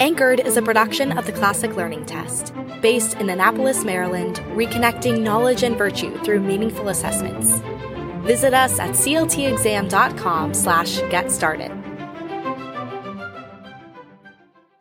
Anchored is a production of the Classic Learning Test, based in Annapolis, Maryland, reconnecting knowledge and virtue through meaningful assessments. Visit us at cltexam.com slash get started.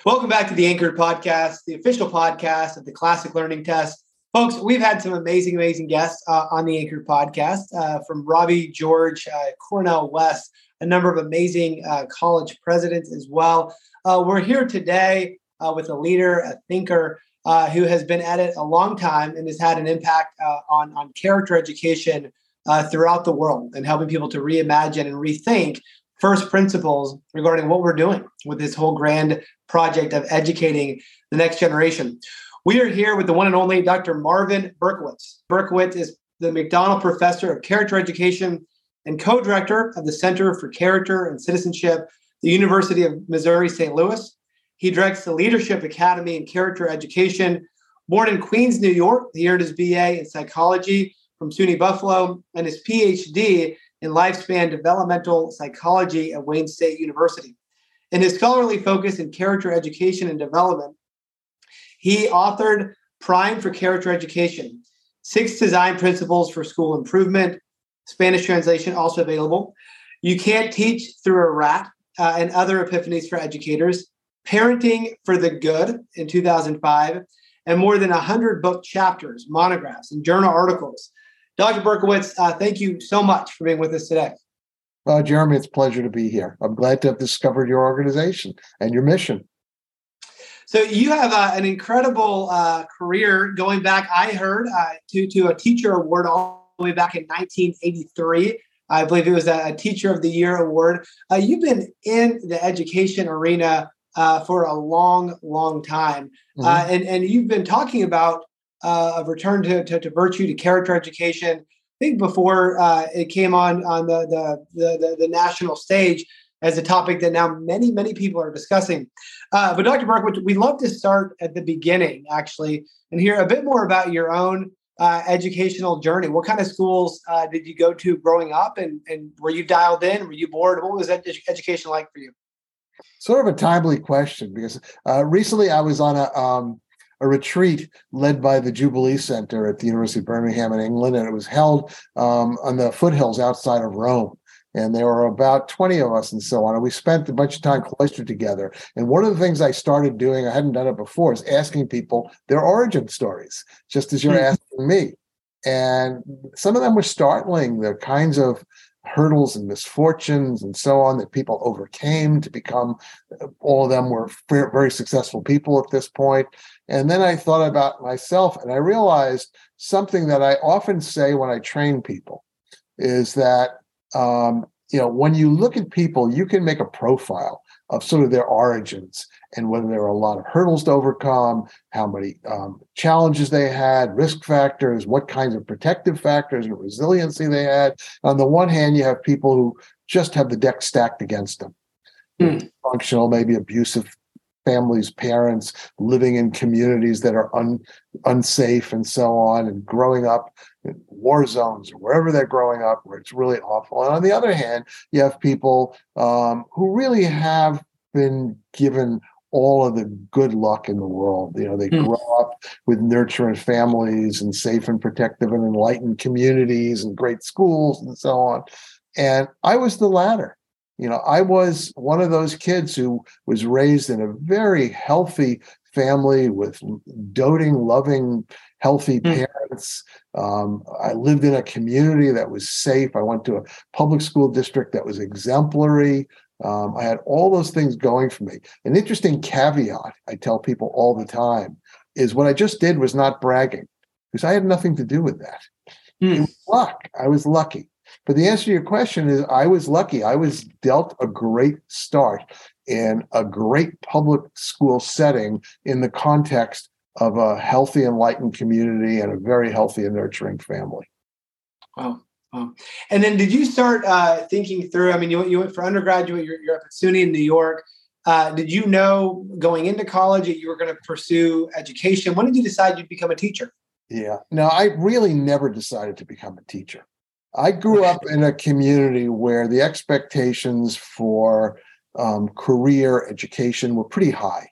Welcome back to the Anchored Podcast, the official podcast of the Classic Learning Test. Folks, we've had some amazing, amazing guests uh, on the Anchored Podcast uh, from Robbie George, uh, Cornel West, a number of amazing uh, college presidents as well. Uh, we're here today uh, with a leader, a thinker uh, who has been at it a long time and has had an impact uh, on, on character education uh, throughout the world and helping people to reimagine and rethink first principles regarding what we're doing with this whole grand project of educating the next generation. We are here with the one and only Dr. Marvin Berkowitz. Berkowitz is the McDonnell Professor of Character Education and co director of the Center for Character and Citizenship the University of Missouri St. Louis. He directs the Leadership Academy in Character Education. Born in Queens, New York, he earned his BA in psychology from SUNY Buffalo and his PhD in lifespan developmental psychology at Wayne State University. In his scholarly focus in character education and development, he authored PRIMED for Character Education Six Design Principles for School Improvement. Spanish translation also available. You can't teach through a rat uh, and other epiphanies for educators, Parenting for the Good in 2005, and more than 100 book chapters, monographs, and journal articles. Dr. Berkowitz, uh, thank you so much for being with us today. Uh, Jeremy, it's a pleasure to be here. I'm glad to have discovered your organization and your mission. So you have uh, an incredible uh, career going back. I heard uh, to to a teacher award all the way back in 1983. I believe it was a, Teacher of the Year award. Uh, you've been in the education arena uh, for a long, long time, mm-hmm. uh, and and you've been talking about uh, a return to, to, to, virtue, to character education. I think before uh, it came on on the the, the the, the national stage as a topic that now many many people are discussing. Uh, but Dr. Berkowitz, we'd love to start at the beginning actually and hear a bit more about your own uh, educational journey? What kind of schools uh, did you go to growing up, and, and were you dialed in? Were you bored? What was that education like for you? Sort of a timely question because uh, recently I was on a um, a retreat led by the Jubilee Center at the University of Birmingham in England, and it was held um, on the foothills outside of Rome and there were about 20 of us and so on. And we spent a bunch of time cloistered together. And one of the things I started doing, I hadn't done it before, is asking people their origin stories, just as you're mm-hmm. asking me. And some of them were startling, the kinds of hurdles and misfortunes and so on that people overcame to become all of them were very successful people at this point and then i thought about myself and i realized something that i often say when i train people is that um, you know, when you look at people, you can make a profile of sort of their origins and whether there are a lot of hurdles to overcome, how many um, challenges they had, risk factors, what kinds of protective factors and resiliency they had. On the one hand, you have people who just have the deck stacked against them. Mm. Functional, maybe abusive families, parents living in communities that are un, unsafe and so on, and growing up war zones or wherever they're growing up where it's really awful. And on the other hand, you have people um, who really have been given all of the good luck in the world. You know, they mm. grow up with nurturing families and safe and protective and enlightened communities and great schools and so on. And I was the latter you know, I was one of those kids who was raised in a very healthy family with doting, loving, healthy mm. parents. Um, I lived in a community that was safe. I went to a public school district that was exemplary. Um, I had all those things going for me. An interesting caveat I tell people all the time is what I just did was not bragging because I had nothing to do with that. Mm. It was luck. I was lucky. But the answer to your question is I was lucky. I was dealt a great start in a great public school setting in the context of a healthy, enlightened community and a very healthy and nurturing family. Wow. Wow. And then did you start uh, thinking through? I mean, you, you went for undergraduate, you're, you're up at SUNY in New York. Uh, did you know going into college that you were going to pursue education? When did you decide you'd become a teacher? Yeah, no, I really never decided to become a teacher. I grew up in a community where the expectations for um, career education were pretty high.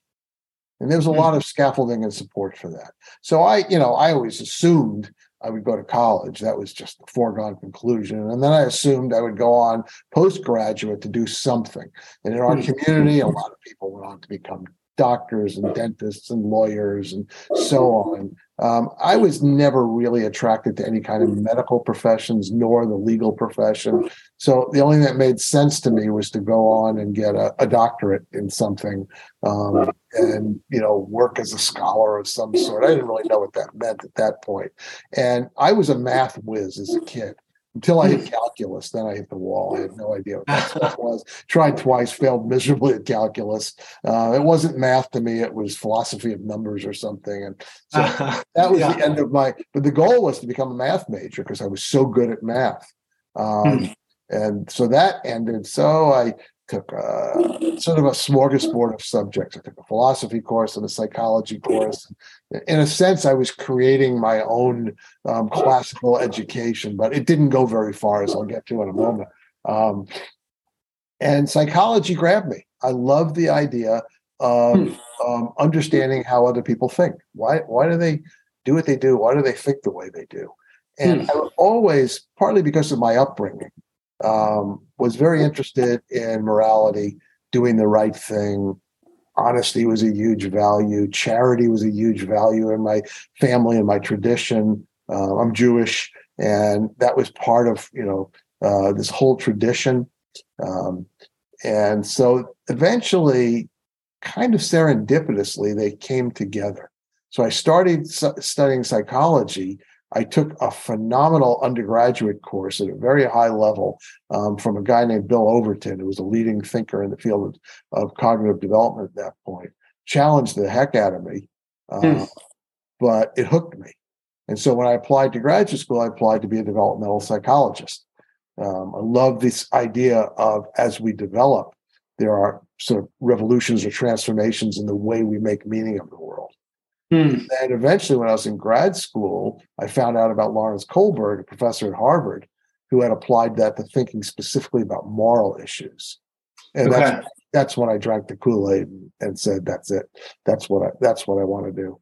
And there was a lot of scaffolding and support for that. So I, you know, I always assumed I would go to college. That was just a foregone conclusion. And then I assumed I would go on postgraduate to do something. And in our hmm. community, a lot of people went on to become doctors and dentists and lawyers and so on. Um, I was never really attracted to any kind of medical professions nor the legal profession. So the only thing that made sense to me was to go on and get a, a doctorate in something um, and you know work as a scholar of some sort. I didn't really know what that meant at that. And I was a math whiz as a kid until I hit calculus. Then I hit the wall. I had no idea what that was. Tried twice, failed miserably at calculus. Uh, it wasn't math to me. It was philosophy of numbers or something. And so that was yeah. the end of my. But the goal was to become a math major because I was so good at math. Um, hmm. And so that ended. So I took a, sort of a smorgasbord of subjects. I took a philosophy course and a psychology course. In a sense, I was creating my own um, classical education, but it didn't go very far, as I'll get to in a moment. Um, and psychology grabbed me. I love the idea of hmm. um, understanding how other people think. Why? Why do they do what they do? Why do they think the way they do? And hmm. I always, partly because of my upbringing, um, was very interested in morality, doing the right thing. Honesty was a huge value. Charity was a huge value in my family and my tradition. Uh, I'm Jewish, and that was part of you know uh, this whole tradition. Um, and so eventually, kind of serendipitously, they came together. So I started studying psychology I took a phenomenal undergraduate course at a very high level um, from a guy named Bill Overton, who was a leading thinker in the field of, of cognitive development at that point. Challenged the heck out of me, uh, hmm. but it hooked me. And so when I applied to graduate school, I applied to be a developmental psychologist. Um, I love this idea of as we develop, there are sort of revolutions or transformations in the way we make meaning of the world. Hmm. And eventually, when I was in grad school, I found out about Lawrence Kohlberg, a professor at Harvard, who had applied that to thinking specifically about moral issues. And okay. that's that's when I drank the Kool Aid and, said, "That's it. That's what I that's what I want to do."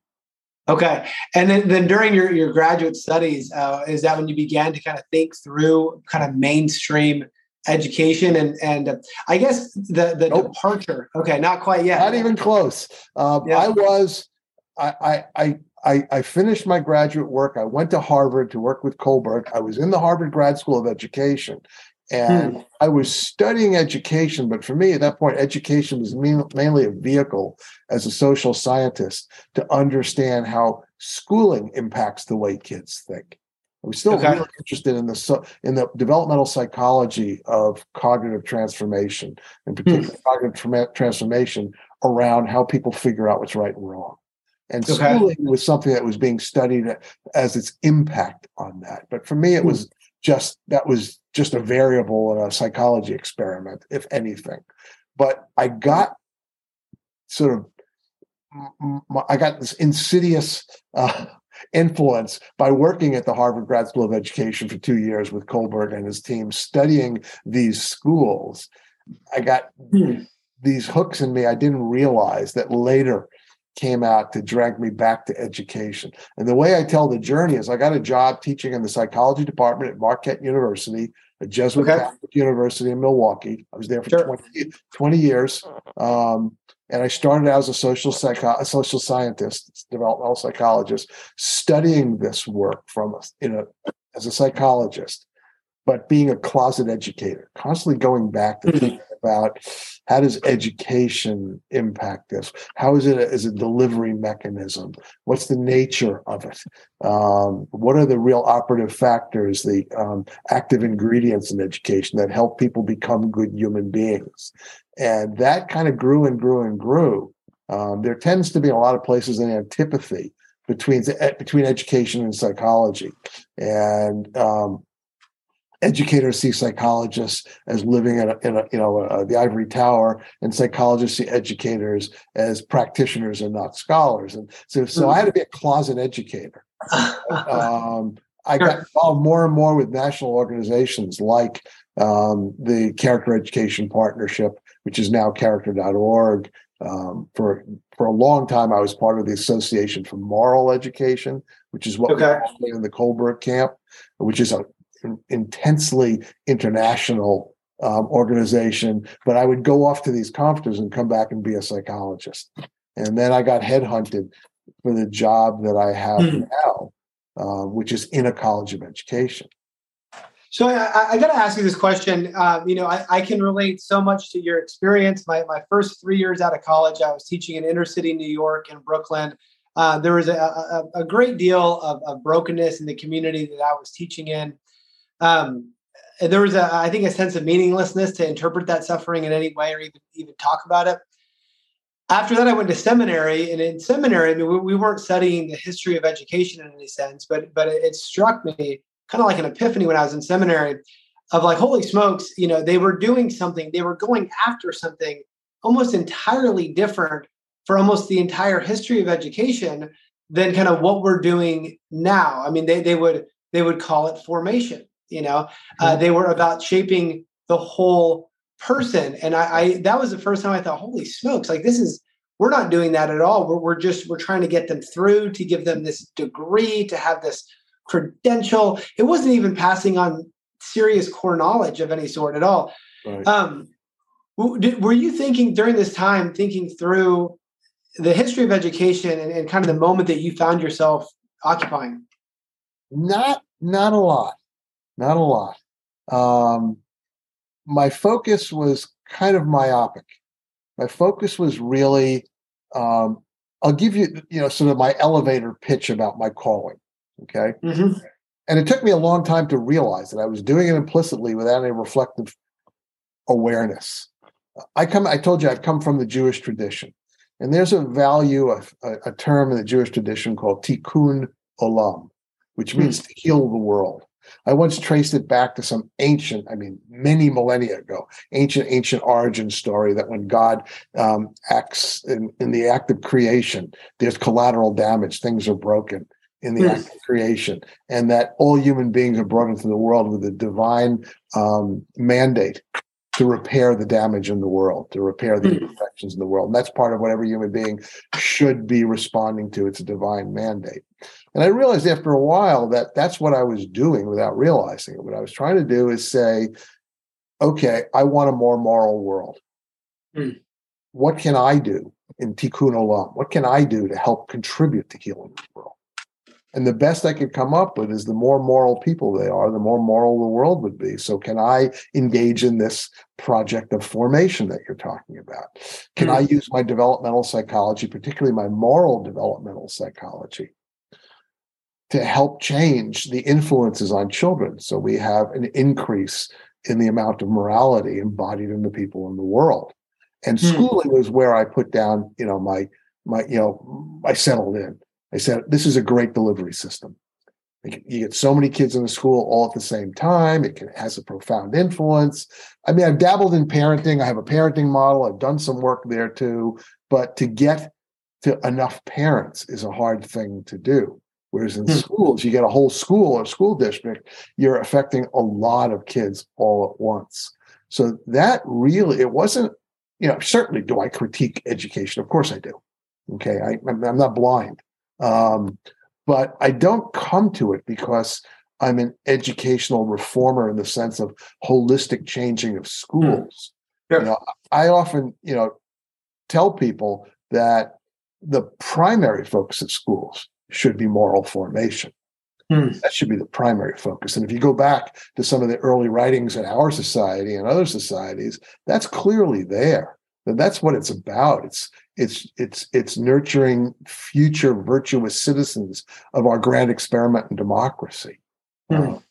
Okay, and then then during your your graduate studies, uh, is that when you began to kind of think through kind of mainstream education and and uh, I guess the the nope. departure. Okay, not quite yet. Not even close. Uh, yeah. I was I, I, I, I finished my graduate work. I went to Harvard to work with Kohlberg. I was in the Harvard Grad School of Education, and hmm. I was studying education. But for me, at that point, education was mainly a vehicle as a social scientist to understand how schooling impacts the way kids think. I was still okay. really interested in the in the developmental psychology of cognitive transformation, and particularly hmm. cognitive transformation around how people figure out what's right and wrong. And okay. schooling was something that was being studied as its impact on that. But for me, it hmm. was just that was just a variable in a psychology experiment, if anything. But I got sort of I got this insidious uh, influence by working at the Harvard Grad School of Education for two years with Kohlberg and his team, studying these schools. I got hmm. these hooks in me. I didn't realize that later came out to drag me back to education. And the way I tell the journey is I got a job teaching in the psychology department at Marquette University, a Jesuit okay. Catholic University in Milwaukee. I was there for sure. 20, 20, years. Um, and I started out as a social psycho- a social scientist, developmental psychologist, studying this work from you know as a psychologist, but being a closet educator, constantly going back to mm-hmm about how does education impact this? How is it as a delivery mechanism? What's the nature of it? Um, what are the real operative factors, the um, active ingredients in education that help people become good human beings? And that kind of grew and grew and grew. Um, there tends to be a lot of places an antipathy between between education and psychology, and um, educators see psychologists as living in, a, in a you know uh, the ivory tower and psychologists see educators as practitioners and not scholars and so so i had to be a closet educator um, i got involved more and more with national organizations like um, the character education partnership which is now character.org. Um, for for a long time, I was part of the Association for Moral Education, which is what okay. we in the Kohlberg camp, which is a intensely international um, organization. But I would go off to these conferences and come back and be a psychologist. And then I got headhunted for the job that I have mm. now, uh, which is in a college of education. So I, I got to ask you this question. Um, you know, I, I, can relate so much to your experience. My, my first three years out of college, I was teaching in inner city New York and Brooklyn. Uh, there was a, a, a, great deal of, of, brokenness in the community that I was teaching in. Um, there was, a, I think, a sense of meaninglessness to interpret that suffering in any way or even even talk about it. After that, I went to seminary, and in seminary, I mean, we, we weren't studying the history of education in any sense, but but it, it struck me kind of like an epiphany when I was in seminary of like, holy smokes, you know, they were doing something, they were going after something almost entirely different for almost the entire history of education than kind of what we're doing now. I mean, they, they would they would call it formation, you know, uh, they were about shaping the whole person. And I, I that was the first time I thought, holy smokes, like this is we're not doing that at all. We're, we're just we're trying to get them through to give them this degree to have this credential. It wasn't even passing on serious core knowledge of any sort at all. Right. Um, were you thinking during this time, thinking through the history of education and, and, kind of the moment that you found yourself occupying? Not, not a lot, not a lot. Um, my focus was kind of myopic. My focus was really, um, I'll give you, you know, sort of my elevator pitch about my calling. Okay. Mm-hmm. And it took me a long time to realize that I was doing it implicitly without any reflective awareness. I come, I told you I've come from the Jewish tradition. And there's a value, a, a term in the Jewish tradition called tikkun olam, which hmm. means mm-hmm. to heal the world. I once traced it back to some ancient, I mean, many millennia ago, ancient, ancient origin story that when God um, acts in, in the act of creation, there's collateral damage, things are broken in the act of creation, and that all human beings are brought into the world with a divine um, mandate to repair the damage in the world, to repair the hmm. imperfections in the world. And that's part of what every human being should be responding to. It's a divine mandate. And I realized after a while that that's what I was doing without realizing it. What I was trying to do is say, okay, I want a more moral world. Mm. What can I do in Tikkun Olam? What can I do to help contribute to healing the world? And the best I could come up with is the more moral people they are, the more moral the world would be. So, can I engage in this project of formation that you're talking about? Can mm-hmm. I use my developmental psychology, particularly my moral developmental psychology, to help change the influences on children? So, we have an increase in the amount of morality embodied in the people in the world. And mm-hmm. schooling was where I put down, you know, my my you know I settled in I said, this is a great delivery system. You get so many kids in the school all at the same time. It can, has a profound influence. I mean, I've dabbled in parenting. I have a parenting model. I've done some work there too. But to get to enough parents is a hard thing to do. Whereas in hmm. schools, you get a whole school or school district, you're affecting a lot of kids all at once. So that really, it wasn't, you know, certainly do I critique education? Of course I do. Okay. I, I'm not blind. Um, but I don't come to it because I'm an educational reformer in the sense of holistic changing of hmm. schools. You know, I often, you know, tell people that the primary focus of schools should be moral formation. Hmm. That should be the primary focus. And if you go back to some of the early writings in our society and other societies, that's clearly there. And that's what it's about. It's it's it's it's nurturing future virtuous citizens of our grand experiment in democracy. Mm.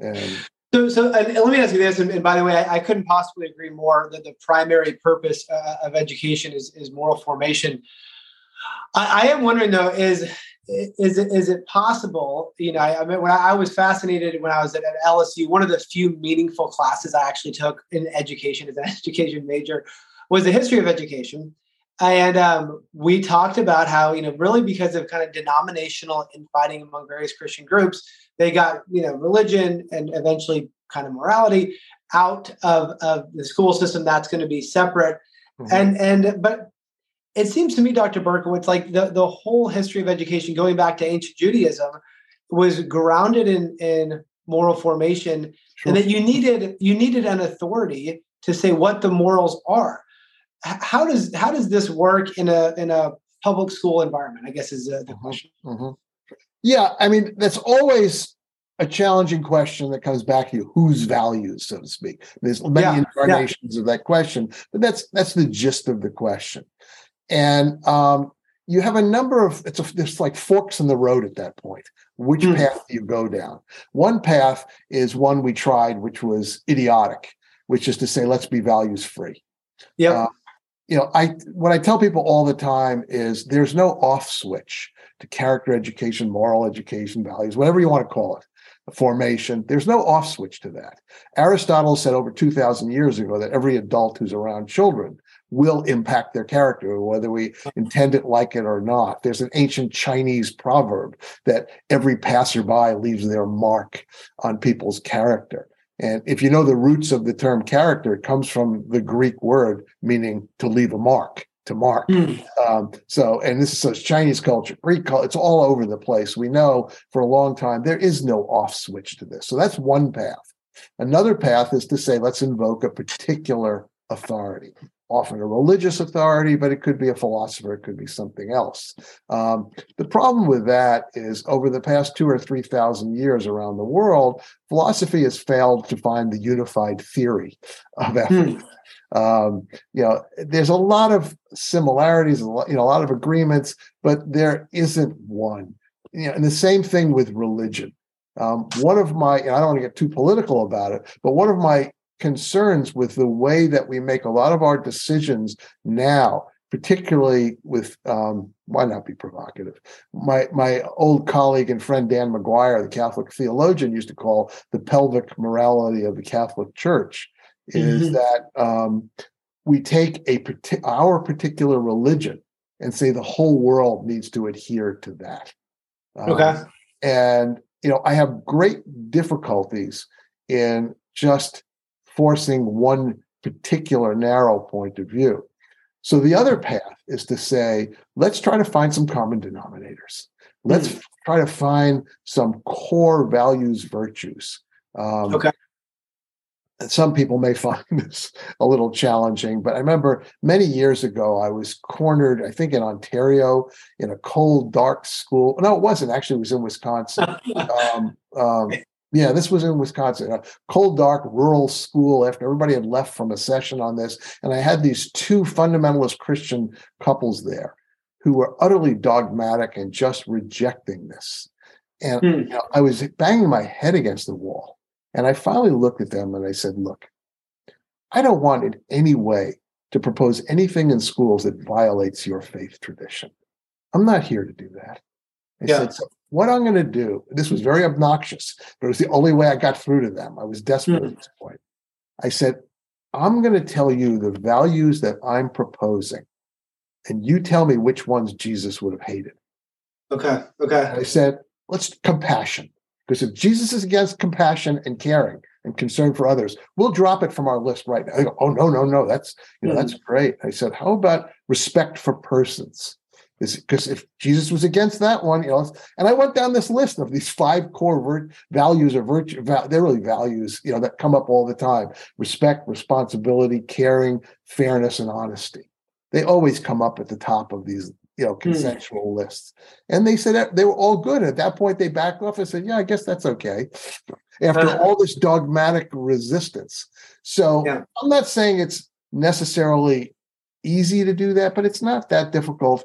and so, so and let me ask you this. And, and by the way, I, I, couldn't possibly agree more that the primary purpose uh, of education is, is moral formation. I, I, am wondering though, is is it is it possible? You know, I, I mean, when I, I, was fascinated when I was at, at LSU, one of the few meaningful classes I actually took in education as an education major was the history of education. And um, we talked about how, you know, really because of kind of denominational infighting among various Christian groups, they got, you know, religion and eventually kind of morality out of, of the school system that's going to be separate mm-hmm. and and but it seems to me dr berkowitz like the, the whole history of education going back to ancient judaism was grounded in in moral formation sure. and that you needed you needed an authority to say what the morals are how does how does this work in a in a public school environment i guess is the mm-hmm. question mm-hmm. yeah i mean that's always a challenging question that comes back to you whose values so to speak there's many yeah, incarnations yeah. of that question but that's that's the gist of the question and um, you have a number of it's a, there's like forks in the road at that point. Which mm. path do you go down? One path is one we tried which was idiotic which is to say let's be values free. Yeah uh, you know i what i tell people all the time is there's no off switch to character education moral education values whatever you want to call it formation. There's no off switch to that. Aristotle said over 2,000 years ago that every adult who's around children will impact their character, whether we intend it like it or not. There's an ancient Chinese proverb that every passerby leaves their mark on people's character. And if you know the roots of the term character, it comes from the Greek word meaning to leave a mark to mark. Mm. Um, so, and this is so Chinese culture, Greek culture, it's all over the place. We know for a long time there is no off switch to this. So that's one path. Another path is to say, let's invoke a particular authority, often a religious authority, but it could be a philosopher, it could be something else. Um, the problem with that is over the past two or 3,000 years around the world, philosophy has failed to find the unified theory of hmm. everything. Um, you know, there's a lot of similarities, you know, a lot of agreements, but there isn't one. You know, and the same thing with religion. Um, one of my, and I don't want to get too political about it, but one of my concerns with the way that we make a lot of our decisions now, particularly with um, why not be provocative? My my old colleague and friend Dan Maguire, the Catholic theologian, used to call the pelvic morality of the Catholic Church is mm-hmm. that um, we take a our particular religion and say the whole world needs to adhere to that. Um, okay. And you know, I have great difficulties in just forcing one particular narrow point of view. So the other path is to say, let's try to find some common denominators. Let's mm. try to find some core values, virtues. Um, okay some people may find this a little challenging, but I remember many years ago, I was cornered, I think in Ontario, in a cold, dark school. No, it wasn't. Actually, it was in Wisconsin. um, um, yeah, this was in Wisconsin, a cold, dark, rural school after everybody had left from a session on this. And I had these two fundamentalist Christian couples there who were utterly dogmatic and just rejecting this. And hmm. you know, I was banging my head against the wall and I finally looked at them and I said, look, I don't want in any way to propose anything in schools that violates your faith tradition. I'm not here to do that. I yeah. said, so what I'm going to do, this was very obnoxious, but it was the only way I got through to them. I was desperate mm. at this point. I said, I'm going to tell you the values that I'm proposing, and you tell me which ones Jesus would have hated. Okay. Okay. And I said, let's compassion. Because if Jesus is against compassion and caring and concern for others, we'll drop it from our list right now. Go, oh no, no, no, that's you know mm-hmm. that's great. I said, how about respect for persons? Because if Jesus was against that one, you know, and I went down this list of these five core vir- values or virtue, they're really values, you know, that come up all the time: respect, responsibility, caring, fairness, and honesty. They always come up at the top of these you know, hmm. consensual mm. lists. And they said they were all good. At that point, they backed off and said, yeah, I guess that's okay. After uh, all this dogmatic resistance. So yeah. I'm not saying it's necessarily easy to do that, but it's not that difficult.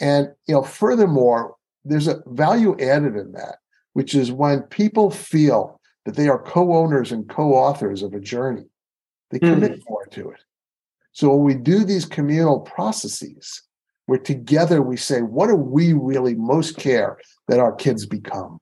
And, you know, furthermore, there's a value added in that, which is when people feel that they are co-owners and co-authors of a journey, they commit mm. more to it. So when we do these communal processes, where together we say, what do we really most care that our kids become?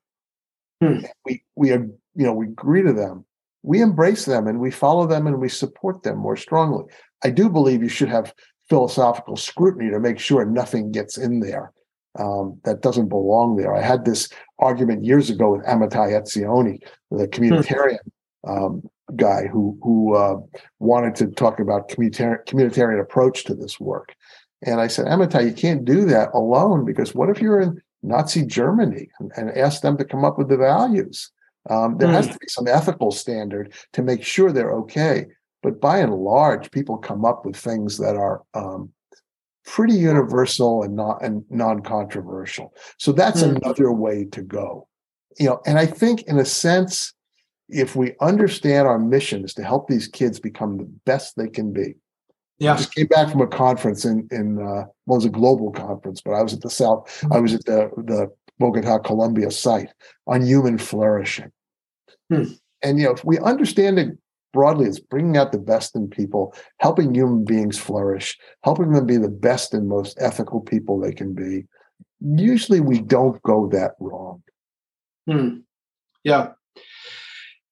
Hmm. We we are, you know, we agree to them, we embrace them and we follow them and we support them more strongly. I do believe you should have philosophical scrutiny to make sure nothing gets in there um, that doesn't belong there. I had this argument years ago with Amitai Etzioni, the hmm. communitarian, um, guy who who uh, wanted to talk about communitarian, communitarian approach to this work. And I said, Amitai, you can't do that alone because what if you're in Nazi Germany and, and ask them to come up with the values? Um, there has hmm. to be some ethical standard to make sure they're okay. But by and large, people come up with things that are um, pretty universal and not and non-controversial. So that's mm. another way to go. You know, and I think in a sense, if we understand our mission is to help these kids become the best they can be. Yeah. I just came back from a conference in in uh, well, it was a global conference, but I was at the South. I was at the the Bogota, Colombia site on human flourishing. Hmm. And you know, if we understand it broadly as bringing out the best in people, helping human beings flourish, helping them be the best and most ethical people they can be. Usually, we don't go that wrong. Hmm. Yeah.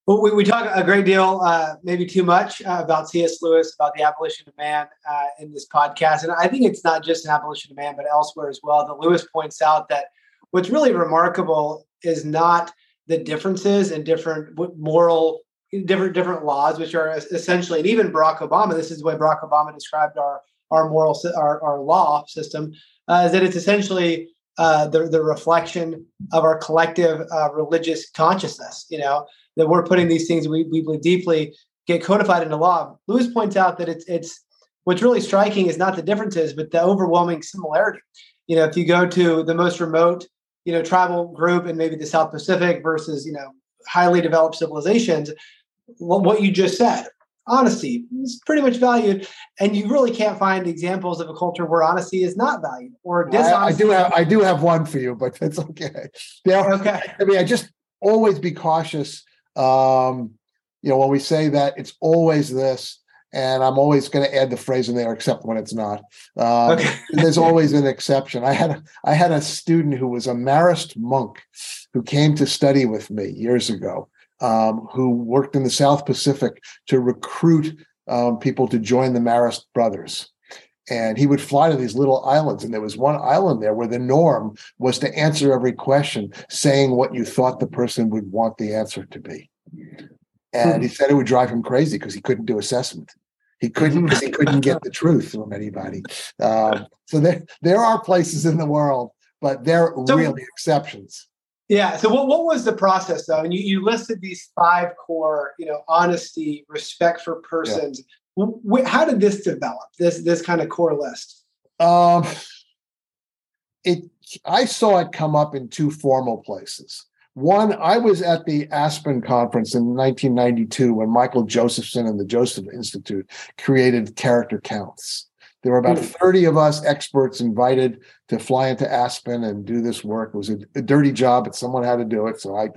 Well, we, we talk a great deal, uh, maybe too much, uh, about C.S. Lewis, about the abolition of man uh, in this podcast. And I think it's not just an abolition of man, but elsewhere as well. That Lewis points out that what's really remarkable is not the differences in different moral different different laws, which are essentially, and even Barack Obama. This is the way Barack Obama described our our moral our, our law system, uh, is that it's essentially uh, the the reflection of our collective uh, religious consciousness. You know that we're putting these things we, we believe deeply get codified into law. Lewis points out that it's it's what's really striking is not the differences, but the overwhelming similarity. You know, if you go to the most remote, you know, tribal group in maybe the South Pacific versus, you know, highly developed civilizations, what you just said, honesty is pretty much valued, and you really can't find examples of a culture where honesty is not valued or dishonesty. I, I do have I do have one for you, but it's okay. Yeah, okay. I mean, I just always be cautious. Um, you know, when we say that, it's always this and I'm always going to add the phrase in there, except when it's not. Um, okay. there's always an exception. I had a, I had a student who was a Marist monk who came to study with me years ago, um, who worked in the South Pacific to recruit um, people to join the Marist Brothers. And he would fly to these little islands, and there was one island there where the norm was to answer every question, saying what you thought the person would want the answer to be. And he said it would drive him crazy because he couldn't do assessment. He couldn't because he couldn't get the truth from anybody. Um, so there there are places in the world, but they're so, really exceptions. Yeah. So what, what was the process though? And you, you listed these five core, you know, honesty, respect for persons. Yeah. How did this develop? This this kind of core list. Um, it I saw it come up in two formal places. One, I was at the Aspen conference in 1992 when Michael Josephson and the Joseph Institute created character counts. There were about hmm. 30 of us experts invited to fly into Aspen and do this work. It was a, a dirty job, but someone had to do it. So I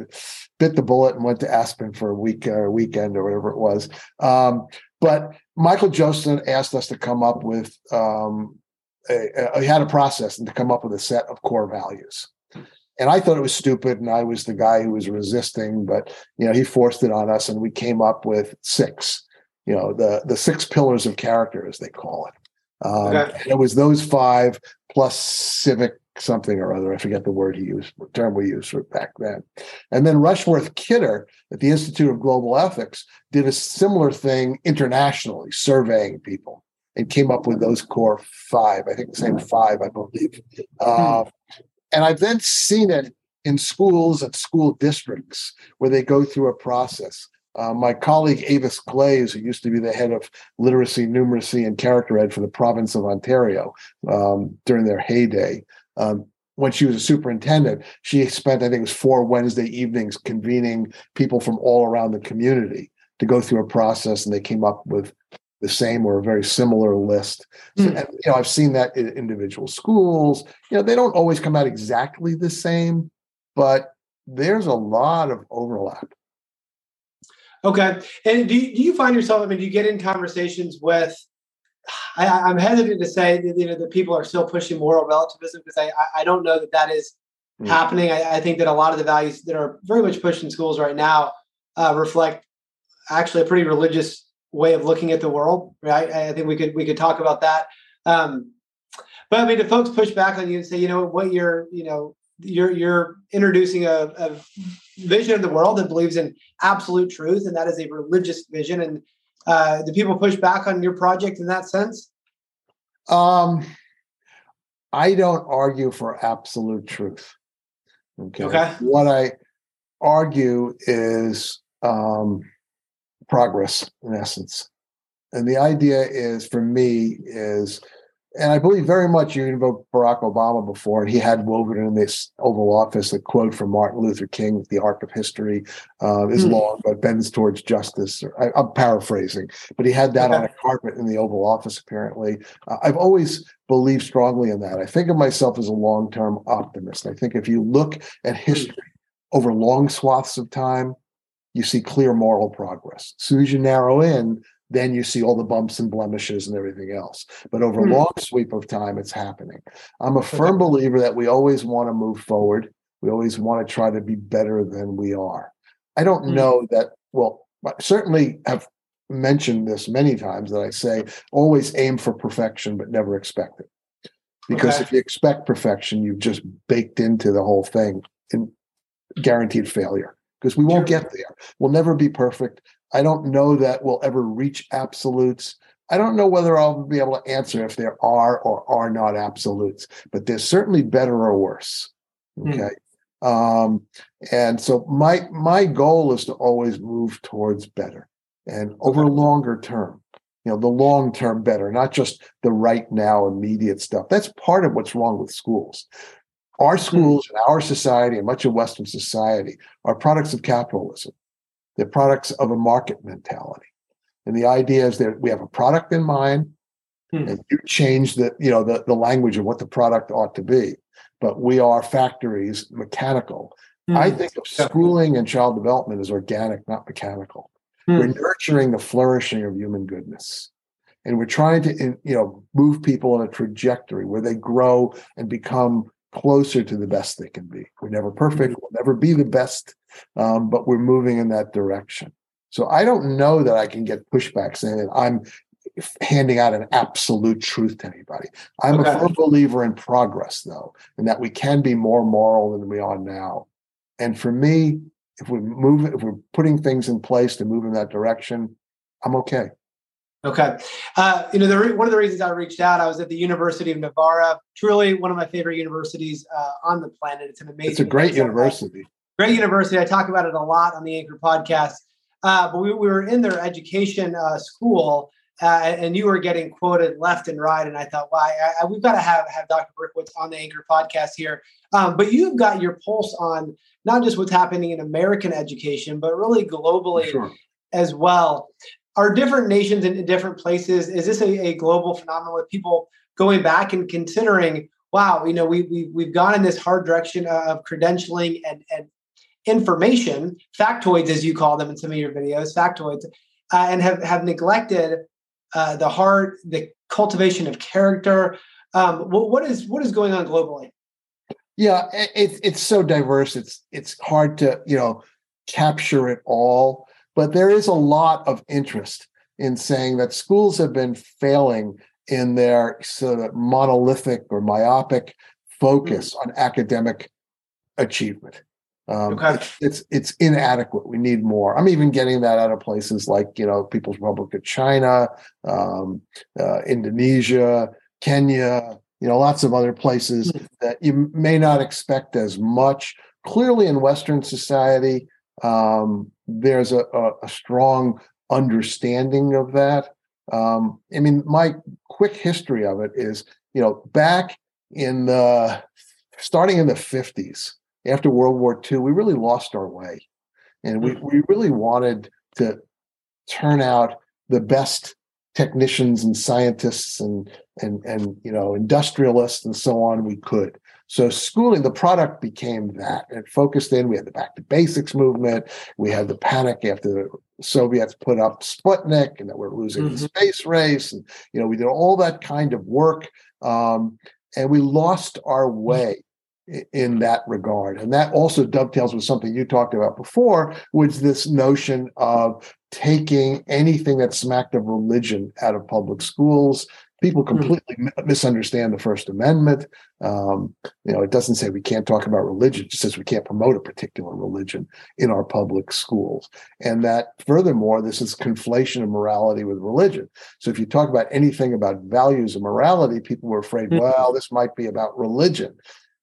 bit the bullet and went to Aspen for a week or a weekend or whatever it was. Um, but Michael Josephson asked us to come up with, um, a, a, he had a process and to come up with a set of core values and I thought it was stupid, and I was the guy who was resisting. But you know, he forced it on us, and we came up with six. You know, the the six pillars of character, as they call it. Um, okay. It was those five plus civic something or other. I forget the word he used, the term we used back then. And then Rushworth Kidder at the Institute of Global Ethics did a similar thing internationally, surveying people, and came up with those core five. I think the same five, I believe. Uh, and I've then seen it in schools and school districts where they go through a process. Uh, my colleague Avis Glaze, who used to be the head of literacy, numeracy, and character ed for the province of Ontario um, during their heyday, um, when she was a superintendent, she spent, I think it was four Wednesday evenings convening people from all around the community to go through a process, and they came up with the same or a very similar list. So, mm. and, you know, I've seen that in individual schools. You know, they don't always come out exactly the same, but there's a lot of overlap. Okay. And do you, do you find yourself, I mean, do you get in conversations with, I, am hesitant to say that, you know, that people are still pushing moral relativism because I, I don't know that that is mm. happening. I, I, think that a lot of the values that are very much pushed in schools right now uh, reflect actually a pretty religious way of looking at the world, right? I think we could we could talk about that. Um, but I mean, if folks push back on you and say, you know, what you're, you know, you're you're introducing a, a, vision of the world that believes in absolute truth, and that is a religious vision. And uh, do people push back on your project in that sense? Um, I don't argue for absolute truth. Okay. okay. What I argue is um, progress, in essence, and the idea is for me is and I believe very much you invoked Barack Obama before, and he had woven in this Oval Office a quote from Martin Luther King: "The arc of history uh, is mm. long, but bends towards justice." I, am paraphrasing, but he had that on a carpet in the Oval Office. Apparently, uh, I've always believed strongly in that. I think of myself as a long-term optimist. I think if you look at hmm. history over long swaths of time, you see clear moral progress. As soon as you narrow in, then you see all the bumps and blemishes and everything else. But over hmm. a long sweep of time, it's happening. I'm a firm believer that we always want to move forward. We always want to try to be better than we are. I don't hmm. know that, well, I certainly have mentioned this many times that I say always aim for perfection, but never expect it. Because okay. if you expect perfection, you've just baked into the whole thing and guaranteed failure because we won't get there. We'll never be perfect. I don't know that we'll ever reach absolutes. I don't know whether I'll be able to answer if there are or are not absolutes, but there's certainly better or worse. Hmm. Okay. Mm. Um, and so my my goal is to always move towards better and over longer term, you know, the long term better, not just the right now immediate stuff. That's part of what's wrong with schools. Our hmm. schools and our society and much of Western society are products of capitalism. They're products of a market mentality. And the idea is that we have a product in mind, hmm. and you change the, you know, the, the language of what the product ought to be. But we are factories, mechanical. Hmm. I think of schooling and child development as organic, not mechanical. Hmm. We're nurturing the flourishing of human goodness. And we're trying to, you know, move people on a trajectory where they grow and become closer to the best they can be. We're never perfect. We'll never be the best um, but we're moving in that direction. So I don't know that I can get pushback saying that I'm handing out an absolute truth to anybody. I'm okay. a firm believer in progress, though, and that we can be more moral than we are now. And for me, if we move, if we're putting things in place to move in that direction, I'm okay. Okay. Uh, you know, the, one of the reasons I reached out, I was at the University of Navarra, truly one of my favorite universities uh, on the planet. It's an amazing. It's a great university great university. I talk about it a lot on the Anchor podcast. Uh, but we, we, were in their education uh, school, uh, and you were getting quoted left and right. And I thought, why? Well, we've got to have have Dr. Berkowitz on the Anchor podcast here. Um, but you've got your pulse on not just what's happening in American education, but really globally sure. as well. Are different nations in different places? Is this a, a global phenomenon with people going back and considering? Wow, you know, we, we, we've gone in this hard direction of credentialing and, and information, factoids as you call them in some of your videos, factoids, uh, and have have neglected uh, the heart, the cultivation of character. Um, what, what is what is going on globally? Yeah, it's it's so diverse. It's it's hard to you know capture it all, but there is a lot of interest in saying that schools have been failing in their sort of monolithic or myopic focus mm-hmm. on academic achievement. Um, okay. it's, it's, it's inadequate. We need more. I'm even getting that out of places like you know People's Republic of China, um, uh, Indonesia, Kenya. You know, lots of other places mm-hmm. that you may not expect as much. Clearly, in Western society, um, there's a, a, a, strong understanding of that. Um, I mean, my quick history of it is, you know, back in the starting in the 50s, after World War II, we really lost our way. And we, mm. we really wanted to turn out the best technicians and scientists and and and you know industrialists and so on we could. So schooling, the product became that. It focused in. We had the back to basics movement. We had the panic after the Soviets put up Sputnik, and that we're losing mm-hmm. the space race. And you know, we did all that kind of work, um, and we lost our way in that regard. And that also dovetails with something you talked about before, which this notion of taking anything that smacked of religion out of public schools, People completely mm. misunderstand the First Amendment. Um, you know, it doesn't say we can't talk about religion; it just says we can't promote a particular religion in our public schools. And that, furthermore, this is conflation of morality with religion. So, if you talk about anything about values and morality, people were afraid, mm. well, this might be about religion.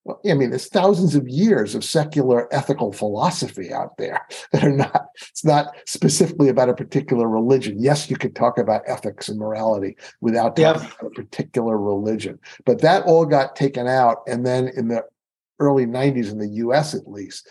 Well, I mean, there's thousands of years of secular ethical philosophy out there that are not, it's not specifically about a particular religion. Yes, you could talk about ethics and morality without talking yep. about a particular religion, but that all got taken out. And then in the early 90s, in the US at least,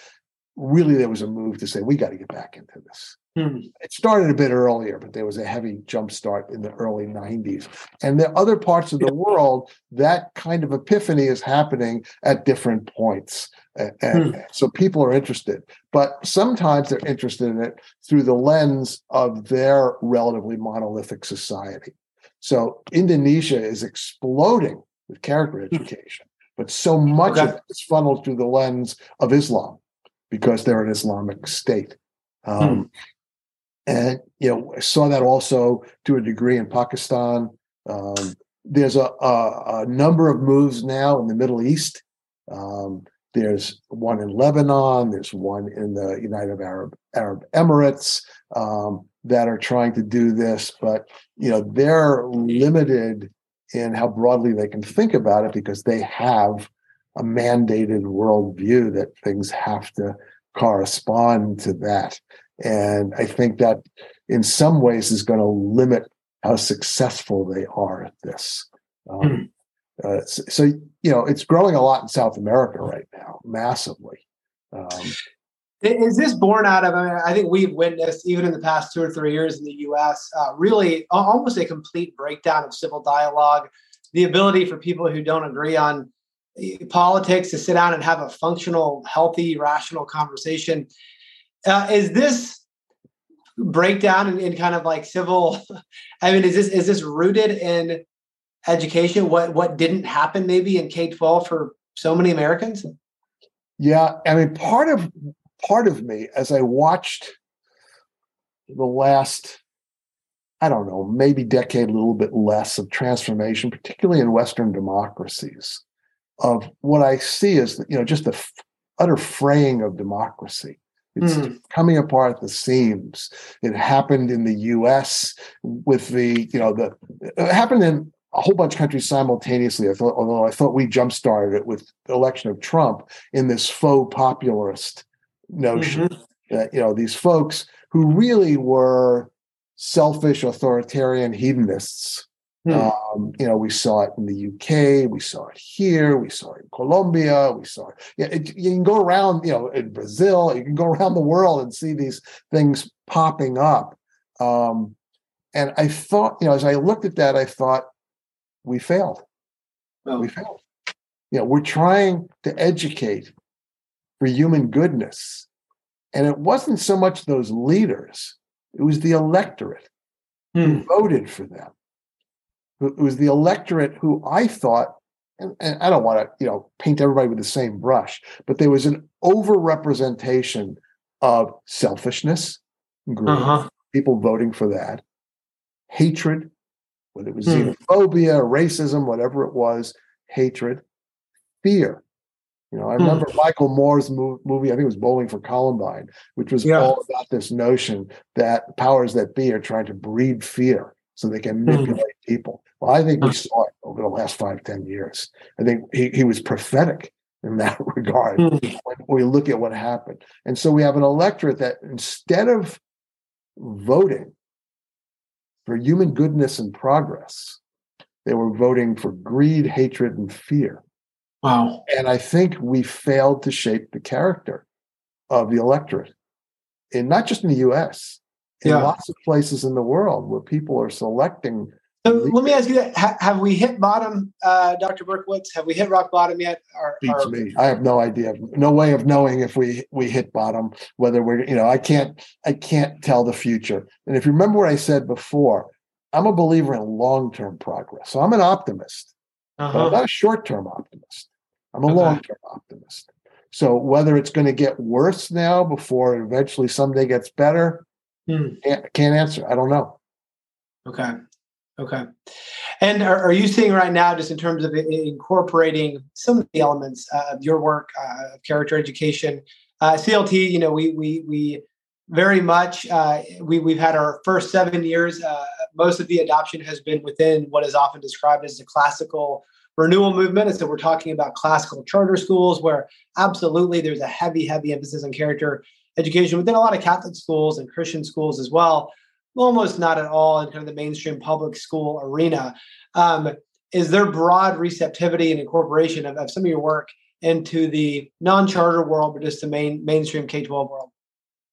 really there was a move to say, we got to get back into this. Hmm. It started a bit earlier, but there was a heavy jump start in the early 90s. And the other parts of the world, that kind of epiphany is happening at different points. And hmm. so people are interested, but sometimes they're interested in it through the lens of their relatively monolithic society. So Indonesia is exploding with character hmm. education, but so much okay. of it is funneled through the lens of Islam because they're an Islamic state. Um, hmm and you know I saw that also to a degree in Pakistan. Um, there's a, a, a, number of moves now in the Middle East. Um, there's one in Lebanon. There's one in the United Arab Arab Emirates um, that are trying to do this, but you know they're limited in how broadly they can think about it because they have a mandated worldview that things have to correspond to that. And I think that in some ways is going to limit how successful they are at this. Um, hmm. uh, so, so, you know, it's growing a lot in South America right now, massively. Um, is this born out of? I, mean, I, think we've witnessed, even in the past two or three years in the U.S., uh, really almost a complete breakdown of civil dialogue. The ability for people who don't agree on eh, politics to sit down and have a functional, healthy, rational conversation. Uh, is this breakdown in, in kind of like civil? I mean, is this is this rooted in education? What what didn't happen maybe in K twelve for so many Americans? Yeah, I mean, part of part of me as I watched the last I don't know, maybe decade, a little bit less of transformation, particularly in Western democracies, of what I see is, you know, just the utter fraying of democracy. It's mm. coming apart at the seams. It happened in the U.S. with the, you know, the it happened in a whole bunch of countries simultaneously. I thought, although I thought we jump started it with the election of Trump in this faux popularist notion mm-hmm. that you know these folks who really were selfish authoritarian hedonists Hmm. Um, you know, we saw it in the UK, we saw it here, we saw it in Colombia, we saw it. Yeah, it, you can go around, you know, in Brazil, you can go around the world and see these things popping up. Um, and I thought, you know, as I looked at that, I thought, we failed. Oh. We failed. You know, we're trying to educate for human goodness. And it wasn't so much those leaders, it was the electorate hmm. who voted for them it was the electorate who I thought, and, and I don't want to, you know, paint everybody with the same brush, but there was an overrepresentation of selfishness, greed, uh-huh. people voting for that, hatred, whether it was hmm. xenophobia, racism, whatever it was, hatred, fear. You know, I hmm. remember hmm. Michael Moore's movie, I think it was Bowling for Columbine, which was yeah. all about this notion that powers that be are trying to breed fear so they can hmm. manipulate. People. Well, I think we saw it over the last five, ten years. I think he, he was prophetic in that regard mm. when we look at what happened. And so we have an electorate that instead of voting for human goodness and progress, they were voting for greed, hatred, and fear. Wow. And I think we failed to shape the character of the electorate, and not just in the US, in yeah. lots of places in the world where people are selecting. So let me ask you that: ha- Have we hit bottom, uh, Dr. Berkowitz? Have we hit rock bottom yet? Or, Beats or... me. I have no idea, no way of knowing if we we hit bottom. Whether we're, you know, I can't, I can't tell the future. And if you remember what I said before, I'm a believer in long term progress. So I'm an optimist, uh-huh. but I'm not a short term optimist. I'm a okay. long term optimist. So whether it's going to get worse now before it eventually someday gets better, Hmm. Can't, can't answer. I don't know. Okay. Okay. And are, are, you seeing right now, just in terms of incorporating some of the elements uh, of your work, uh, character education, uh, CLT? You know, we we we very much uh, we we've had our first seven years. Uh, most of the adoption has been within what is often described as the classical renewal movement. And so we're talking about classical charter schools, where absolutely there's a heavy, heavy emphasis on character education within a lot of Catholic schools and Christian schools as well almost not at all in kind of the mainstream public school arena. Um, is there broad receptivity and incorporation of, of some of your work into the non-charter world, but just the main mainstream K-12 world?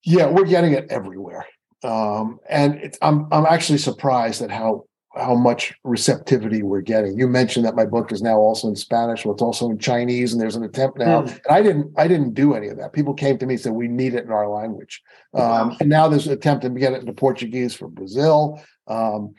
Yeah, we're getting it everywhere, um, and I'm I'm actually surprised at how how much receptivity we're getting. You mentioned that my book is now also in Spanish, well, it's also in Chinese, and there's an attempt now. Mm. And I didn't, I didn't do any of that. People came to me and said we need it in our language, um, and now there's an attempt to get it into Portuguese for Brazil. Um,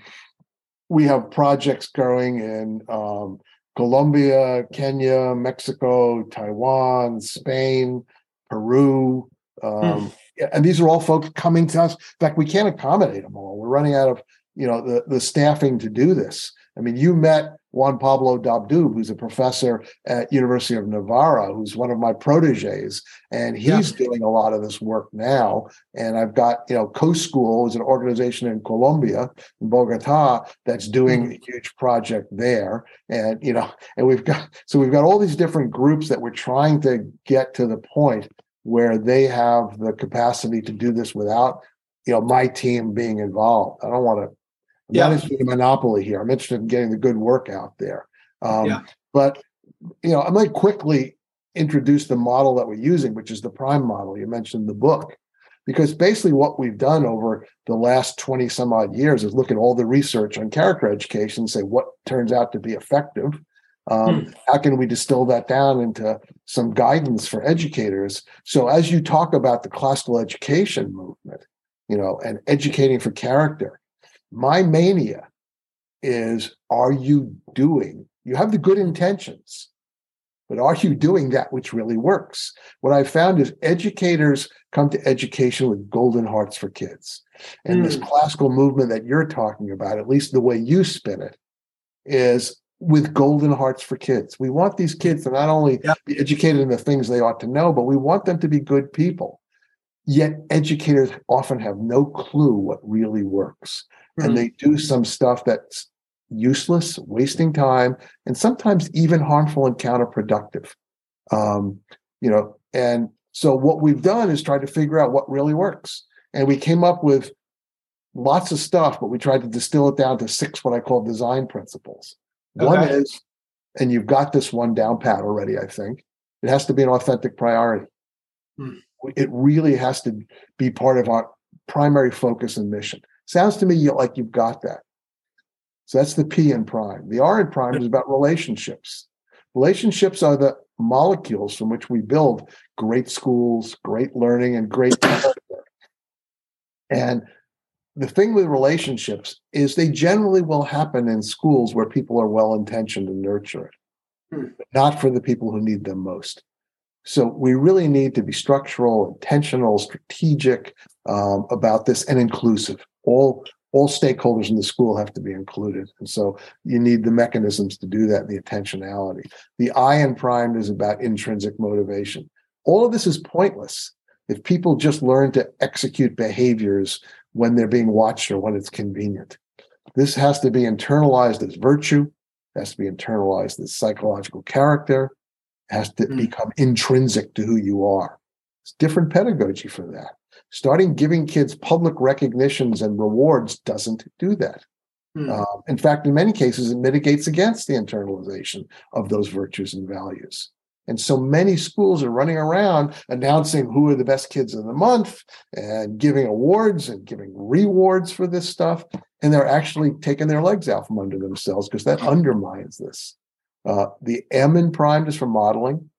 we have projects going in um, Colombia, Kenya, Mexico, Taiwan, Spain, Peru. Mm. And these are all folks coming to us. In fact, we can't accommodate them all. We're running out of you know the, the staffing to do this i mean you met juan pablo Dabdoub who's a professor at university of navarra who's one of my proteges and he's yeah. doing a lot of this work now and i've got you know CoSchool is an organization in colombia in bogota that's doing mm-hmm. a huge project there and you know and we've got so we've got all these different groups that we're trying to get to the point where they have the capacity to do this without you know my team being involved i don't want to yeah. not interested in monopoly here. I'm interested in getting the good work out there. Um, yeah. But you know, I might quickly introduce the model that we're using, which is the prime model you mentioned the book. Because basically, what we've done over the last 20 some odd years is look at all the research on character education and say what turns out to be effective. Um, hmm. How can we distill that down into some guidance for educators? So, as you talk about the classical education movement, you know, and educating for character, my mania is are you doing, you have the good intentions, but are you doing that which really works? What I found is educators come to education with golden hearts for kids. And mm. this hmm. classical movement that you're talking about, at least the way you spin it, is with golden hearts for kids. We want these kids to not only yep. be educated in the things they ought to know, but we want them to be good people. Yet educators often have no clue what really works mm-hmm. and they do some stuff that's useless, wasting time, and sometimes even harmful and counterproductive. Um, you know, and so what we've done is try to figure out what really works. And we came up with lots of stuff, but we tried to distill it down to six what I call design principles. Okay. One is, and you've got this one down pat already, I think, it has to be an authentic priority. Hmm. It really has to be part of our primary focus and mission. Sounds to me like you've got that. So that's the P in prime. The R in prime is about relationships. Relationships are the molecules from which we build great schools, great learning, and great character. And the thing with relationships is they generally will happen in schools where people are well intentioned and nurture it, hmm. not for the people who need them most. So we really need to be structural, intentional, strategic um, about this, and inclusive all all stakeholders in the school have to be included. And so you need the mechanisms to do that, the intentionality. The I in prime is about intrinsic motivation. All of this is pointless if people just learn to execute behaviors when they're being watched or when it's convenient. This has to be internalized as virtue, has to be internalized as psychological character, has to mm. become intrinsic to who you are. It's different pedagogy for that. Starting giving kids public recognitions and rewards doesn't do that. Hmm. Uh, in fact, in many cases, it mitigates against the internalization of those virtues and values. And so many schools are running around announcing who are the best kids of the month and giving awards and giving rewards for this stuff. And they're actually taking their legs out from under themselves because that undermines this. Uh, the M in prime is for modeling.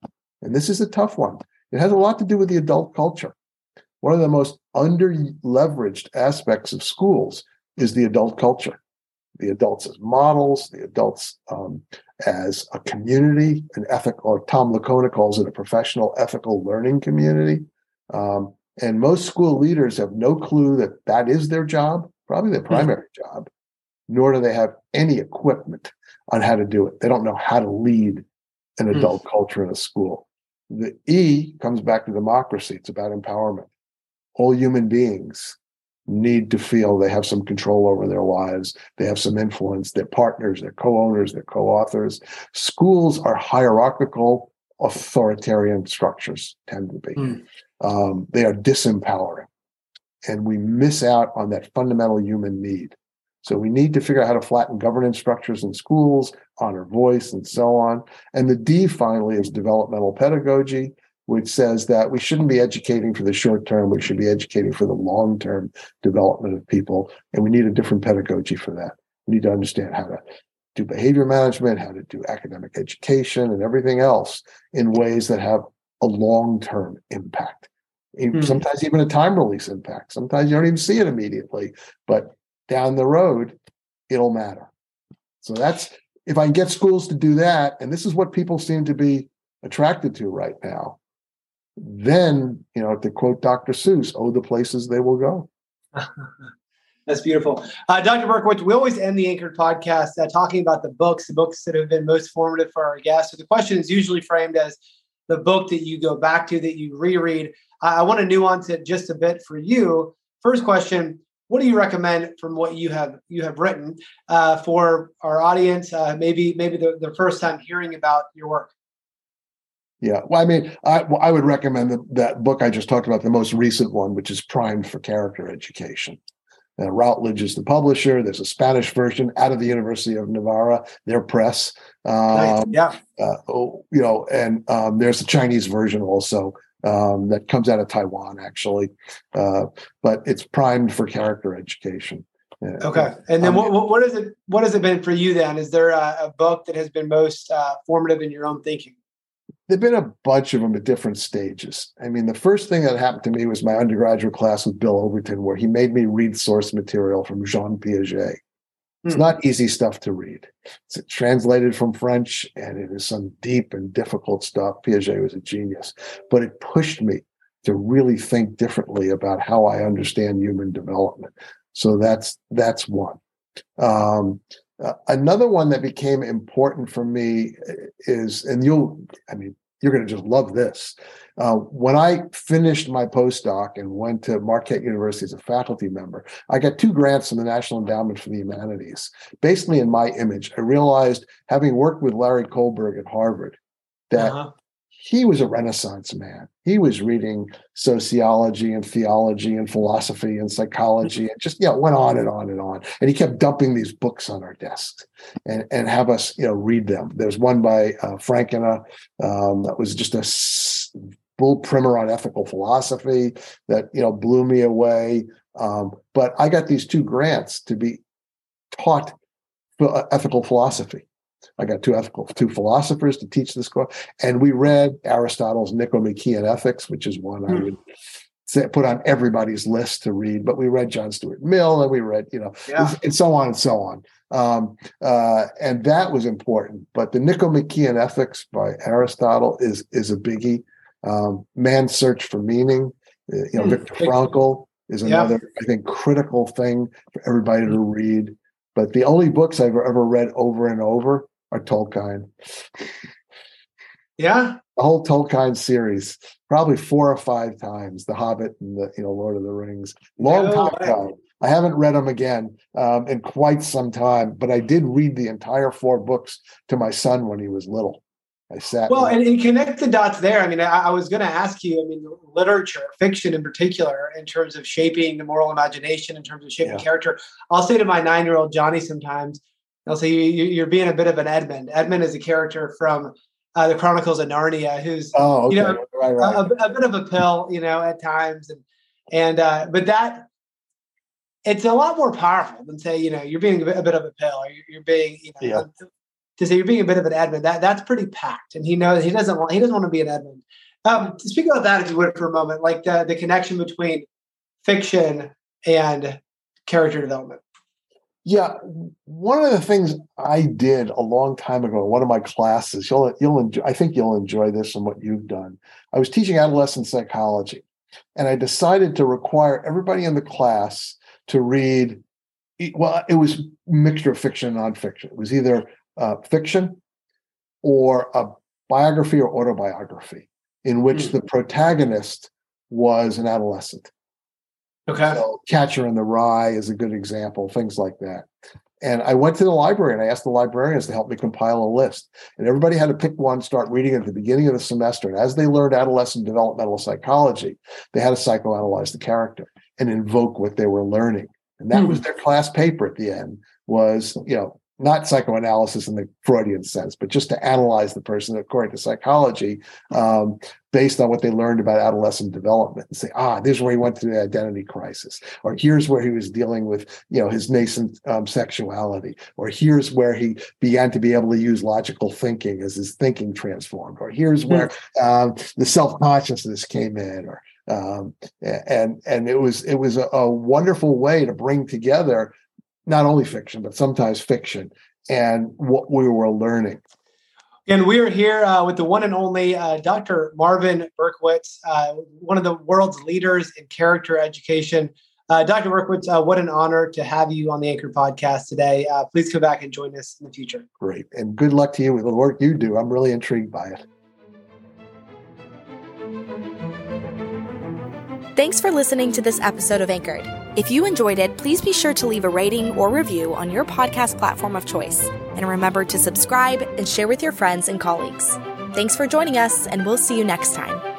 And this is a tough one. It has a lot to do with the adult culture one of the most under leveraged aspects of schools is the adult culture the adults as models the adults um, as a community an ethical or tom Lickona calls it a professional ethical learning community um, and most school leaders have no clue that that is their job probably their hmm. primary mm-hmm. job nor do they have any equipment on how to do it. They don't know how to lead an Hmm. adult culture in a school. The E comes back to democracy. It's about empowerment. All human beings need to feel they have some control over their lives. They have some influence. They're partners, they're co owners, they're co authors. Schools are hierarchical, authoritarian structures, tend to be. Hmm. Um, they are disempowering. And we miss out on that fundamental human need. So we need to figure out how to flatten governance structures in schools, honor voice, and so on. And the D finally is developmental pedagogy, which says that we shouldn't be educating for the short term, we should be educating for the long term development of people. And we need a different pedagogy for that. We need to understand how to do behavior management, how to do academic education, and everything else in ways that have a long term impact. Hmm. Sometimes even a time release impact. Sometimes you don't even see it immediately, but down the road, it'll matter. So that's if I can get schools to do that, and this is what people seem to be attracted to right now, then, you know, to quote Dr. Seuss, oh, the places they will go. That's beautiful. Uh, Dr. Berkowitz, we always end the Anchored podcast uh, talking about the books, the books that have been most formative for our guests. So the question is usually framed as the book that you go back to, that you reread. I want to nuance it just a bit for you. First question what do you recommend from what you have you have written uh, for our audience uh, maybe maybe the, the first time hearing about your work yeah well i mean i, well, I would recommend the, that book i just talked about the most recent one which is primed for character education uh, routledge is the publisher there's a spanish version out of the university of navarra their press um, nice. yeah uh, oh, you know and um, there's a chinese version also um, that comes out of Taiwan, actually. Uh, but it's primed for character education. Okay, and then um, what, what is it? What has it been for you then? Is there a, a book that has been most uh, formative in your own thinking? There've been a bunch of them at different stages. I mean, the first thing that happened to me was my undergraduate class with Bill Overton, where he made me read source material from Jean Piaget. It's not easy stuff to read. It's translated from French, and it is some deep and difficult stuff. Piaget was a genius, but it pushed me to really think differently about how I understand human development. So that's that's one. Um, uh, another one that became important for me is, and you'll, I mean, you're going to just love this. Uh, when I finished my postdoc and went to Marquette University as a faculty member, I got two grants from the National Endowment for the Humanities. Basically, in my image, I realized, having worked with Larry Kohlberg at Harvard, that uh-huh. He was a Renaissance man. He was reading sociology and theology and philosophy and psychology and just, you know, went on and on and on. And he kept dumping these books on our desks and, and have us, you know, read them. There's one by uh, Frankena um, that was just a bull primer on ethical philosophy that you know blew me away. Um, but I got these two grants to be taught ethical philosophy. I got two ethical two philosophers to teach this course, and we read Aristotle's Nicomachean Ethics, which is one I would say, put on everybody's list to read. But we read John Stuart Mill, and we read you know, yeah. and so on and so on. Um, uh, and that was important. But the Nicomachean Ethics by Aristotle is is a biggie. Um, Man's Search for Meaning, uh, you know, Hmm. Viktor Frankl is Yeah. another, I think, critical thing for everybody to read. But the only books I've ever read over and over are Tolkien. Yeah. The whole Tolkien series, probably four or five times. The Hobbit and the you know Lord of the Rings. Long time ago. I haven't read them again um, in quite some time, but I did read the entire four books to my son when he was little. I sat. Well, and- and, and connect the dots there. I mean, I, I was going to ask you. I mean, literature, fiction in particular, in terms of shaping the moral imagination, in terms of shaping Yeah. character. I'll say to my nine-year-old Johnny sometimes, I'll say, you, "You're being a bit of an Edmund." Edmund is a character from uh, the Chronicles of Narnia, who's oh, okay, you know, right, right. a, a bit of a pill, you know, at times, and and uh, but that it's a lot more powerful than say, you know, you're being a bit, a bit of a pill, or you're, you're being, you know, Yeah. to say you're being a bit of an Edmund. That that's pretty packed, and he knows he doesn't want he doesn't want to be an Edmund. Um, to speak about that, if you would, for a moment, like the the connection between fiction and character development. Yeah, one of the things I did a long time ago in one of my classes, you'll you'll enjoy, I think you'll enjoy this and what you've done. I was teaching adolescent psychology, and I decided to require everybody in the class to read well, it was mixture of fiction and nonfiction. It was either uh, fiction or a biography or autobiography in which mm. the protagonist was an adolescent. Okay. So Catcher in the Rye is a good example, things like that. And I went to the library and I asked the librarians to help me compile a list. And everybody had to pick one, start reading at the beginning of the semester. And as they learned adolescent developmental psychology, they had to psychoanalyze the character and invoke what they were learning. And that mm. was their class paper at the end was, you know, not psychoanalysis in the Freudian sense, but just to analyze the person according to psychology, um, based on what they learned about adolescent development, and say, ah, this is where he went through the identity crisis, or here's where he was dealing with, you know, his nascent um, sexuality, or here's where he began to be able to use logical thinking as his thinking transformed, or here's hmm. where um, the self consciousness came in, or um, and and it was it was a, a wonderful way to bring together not only fiction, but sometimes fiction and what we were learning. And we are here uh, with the one and only uh, Dr. Marvin Berkowitz, uh, one of the world's leaders in character education. Uh, Dr. Berkowitz, uh, what an honor to have you on the Anchor podcast today. Uh, please come back and join us in the future. Great. And good luck to you with the work you do. I'm really intrigued by it. Thanks for listening to this episode of Anchored. If you enjoyed it, please be sure to leave a rating or review on your podcast platform of choice. And remember to subscribe and share with your friends and colleagues. Thanks for joining us, and we'll see you next time.